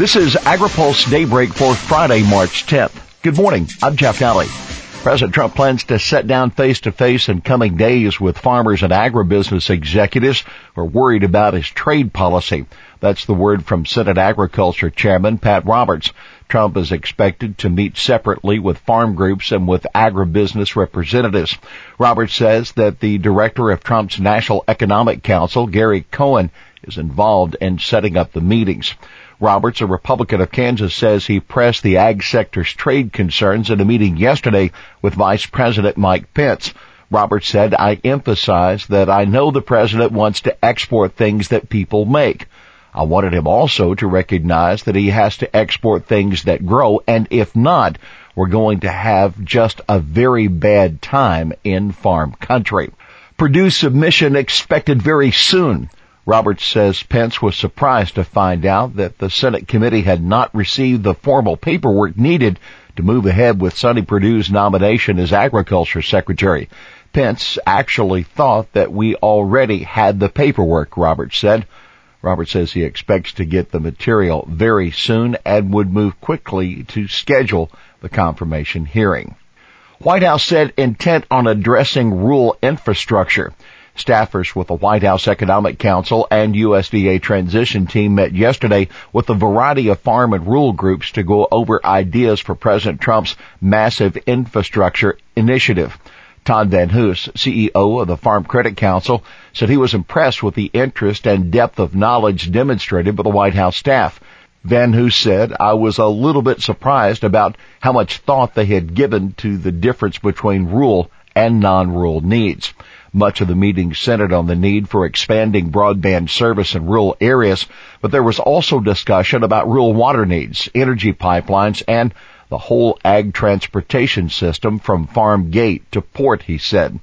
This is AgriPulse Daybreak for Friday, March 10th. Good morning. I'm Jeff Nalley. President Trump plans to sit down face to face in coming days with farmers and agribusiness executives who are worried about his trade policy. That's the word from Senate Agriculture Chairman Pat Roberts. Trump is expected to meet separately with farm groups and with agribusiness representatives. Roberts says that the director of Trump's National Economic Council, Gary Cohn, is involved in setting up the meetings. Roberts, a Republican of Kansas, says he pressed the ag sector's trade concerns in a meeting yesterday with Vice President Mike Pence. Roberts said, I emphasize that I know the president wants to export things that people make. I wanted him also to recognize that he has to export things that grow, and if not, we're going to have just a very bad time in farm country. Perdue submission expected very soon. Roberts says Pence was surprised to find out that the Senate committee had not received the formal paperwork needed to move ahead with Sonny Perdue's nomination as Agriculture Secretary. Pence actually thought that we already had the paperwork, Roberts said. Roberts says he expects to get the material very soon and would move quickly to schedule the confirmation hearing. White House said intent on addressing rural infrastructure. Staffers with the White House Economic Council and USDA transition team met yesterday with a variety of farm and rural groups to go over ideas for President Trump's massive infrastructure initiative. Todd Van Hoose, CEO of the Farm Credit Council, said he was impressed with the interest and depth of knowledge demonstrated by the White House staff. Van Hoose said, I was a little bit surprised about how much thought they had given to the difference between rural and non-rural needs. Much of the meeting centered on the need for expanding broadband service in rural areas, but there was also discussion about rural water needs, energy pipelines, and the whole ag transportation system from farm gate to port, he said.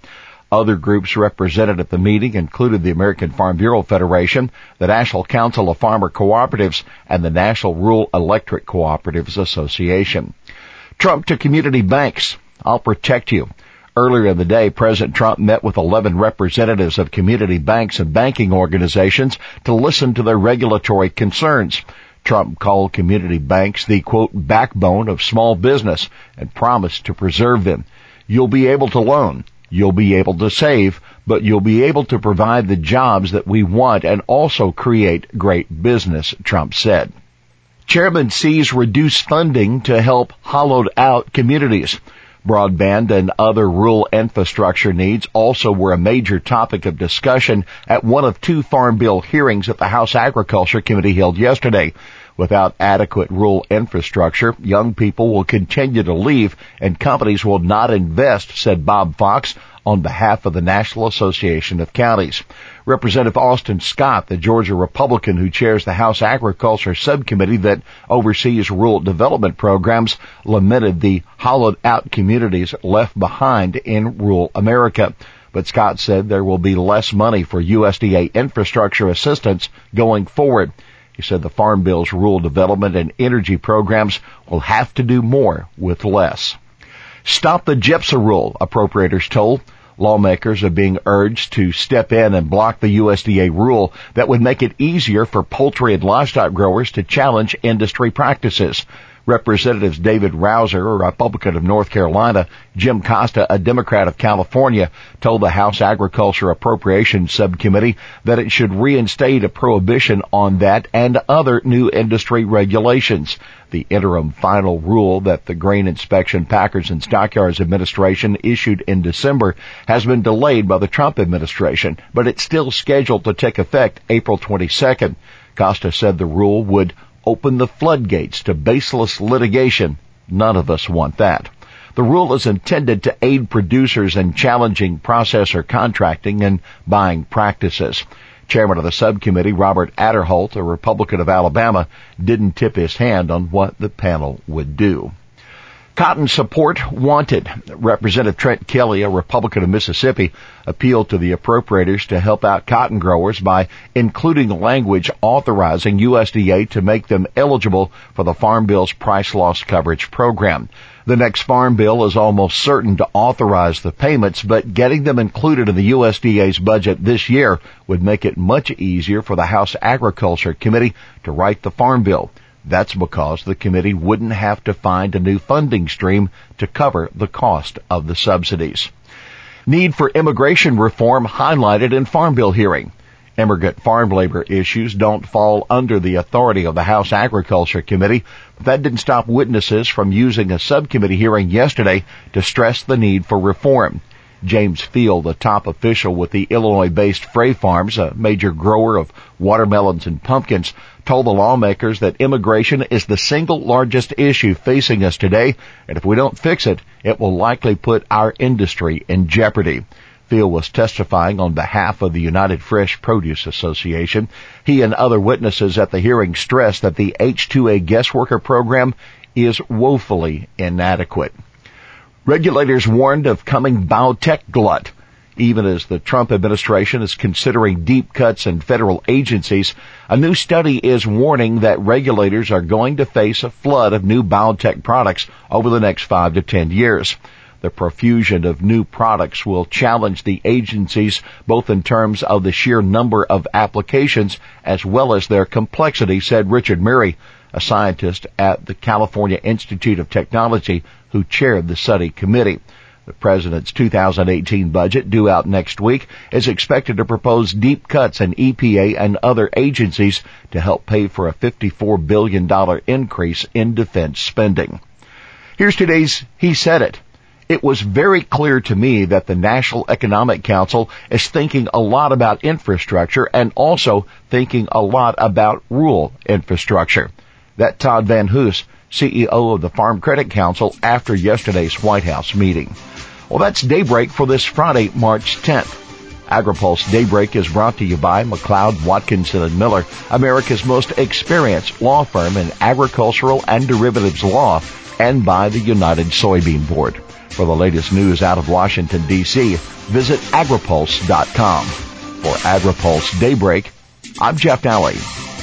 Other groups represented at the meeting included the American Farm Bureau Federation, the National Council of Farmer Cooperatives, and the National Rural Electric Cooperatives Association. Trump to community banks. I'll protect you. Earlier in the day, President Trump met with 11 representatives of community banks and banking organizations to listen to their regulatory concerns. Trump called community banks the quote backbone of small business and promised to preserve them. You'll be able to loan. You'll be able to save, but you'll be able to provide the jobs that we want and also create great business, Trump said. Chairman sees reduced funding to help hollowed out communities. Broadband and other rural infrastructure needs also were a major topic of discussion at one of two Farm Bill hearings at the House Agriculture Committee held yesterday. Without adequate rural infrastructure, young people will continue to leave and companies will not invest, said Bob Fox on behalf of the National Association of Counties. Representative Austin Scott, the Georgia Republican who chairs the House Agriculture Subcommittee that oversees rural development programs, lamented the hollowed out communities left behind in rural America. But Scott said there will be less money for USDA infrastructure assistance going forward. He said the Farm Bill's rural development and energy programs will have to do more with less. Stop the GIPSA rule, appropriators told. Lawmakers are being urged to step in and block the USDA rule that would make it easier for poultry and livestock growers to challenge industry practices. Representatives David Rouzer, a Republican of North Carolina, Jim Costa, a Democrat of California, told the House Agriculture Appropriations Subcommittee that it should reinstate a prohibition on that and other new industry regulations. The interim final rule that the Grain Inspection Packers and Stockyards Administration issued in December has been delayed by the Trump administration, but it's still scheduled to take effect April 22nd. Costa said the rule would open the floodgates to baseless litigation. None of us want that. The rule is intended to aid producers in challenging processor contracting and buying practices. Chairman of the subcommittee, Robert Aderholt, a Republican of Alabama, didn't tip his hand on what the panel would do. Cotton support wanted. Representative Trent Kelly, a Republican of Mississippi, appealed to the appropriators to help out cotton growers by including language authorizing USDA to make them eligible for the Farm Bill's price loss coverage program. The next Farm Bill is almost certain to authorize the payments, but getting them included in the USDA's budget this year would make it much easier for the House Agriculture Committee to write the Farm Bill. That's because the committee wouldn't have to find a new funding stream to cover the cost of the subsidies. Need for immigration reform highlighted in Farm Bill hearing. Immigrant farm labor issues don't fall under the authority of the House Agriculture Committee, but that didn't stop witnesses from using a subcommittee hearing yesterday to stress the need for reform. James Field, a top official with the Illinois-based Frey Farms, a major grower of watermelons and pumpkins, told the lawmakers that immigration is the single largest issue facing us today, and if we don't fix it, it will likely put our industry in jeopardy. Field was testifying on behalf of the United Fresh Produce Association. He and other witnesses at the hearing stressed that the H-2A guest worker program is woefully inadequate. Regulators warned of coming biotech glut. Even as the Trump administration is considering deep cuts in federal agencies, a new study is warning that regulators are going to face a flood of new biotech products over the next five to ten years. The profusion of new products will challenge the agencies both in terms of the sheer number of applications as well as their complexity, said Richard Murray, a scientist at the California Institute of Technology who chaired the study committee. The president's 2018 budget, due out next week, is expected to propose deep cuts in EPA and other agencies to help pay for a $54 billion increase in defense spending. Here's today's He Said It. It was very clear to me that the National Economic Council is thinking a lot about infrastructure and also thinking a lot about rural infrastructure. That Todd Van Hoose, CEO of the Farm Credit Council after yesterday's White House meeting. Well, that's Daybreak for this Friday, March 10th. AgriPulse Daybreak is brought to you by McLeod, Watkinson and Miller, America's most experienced law firm in agricultural and derivatives law, and by the United Soybean Board. For the latest news out of Washington, D.C., visit agripulse.com. For AgriPulse Daybreak, I'm Jeff Nalley.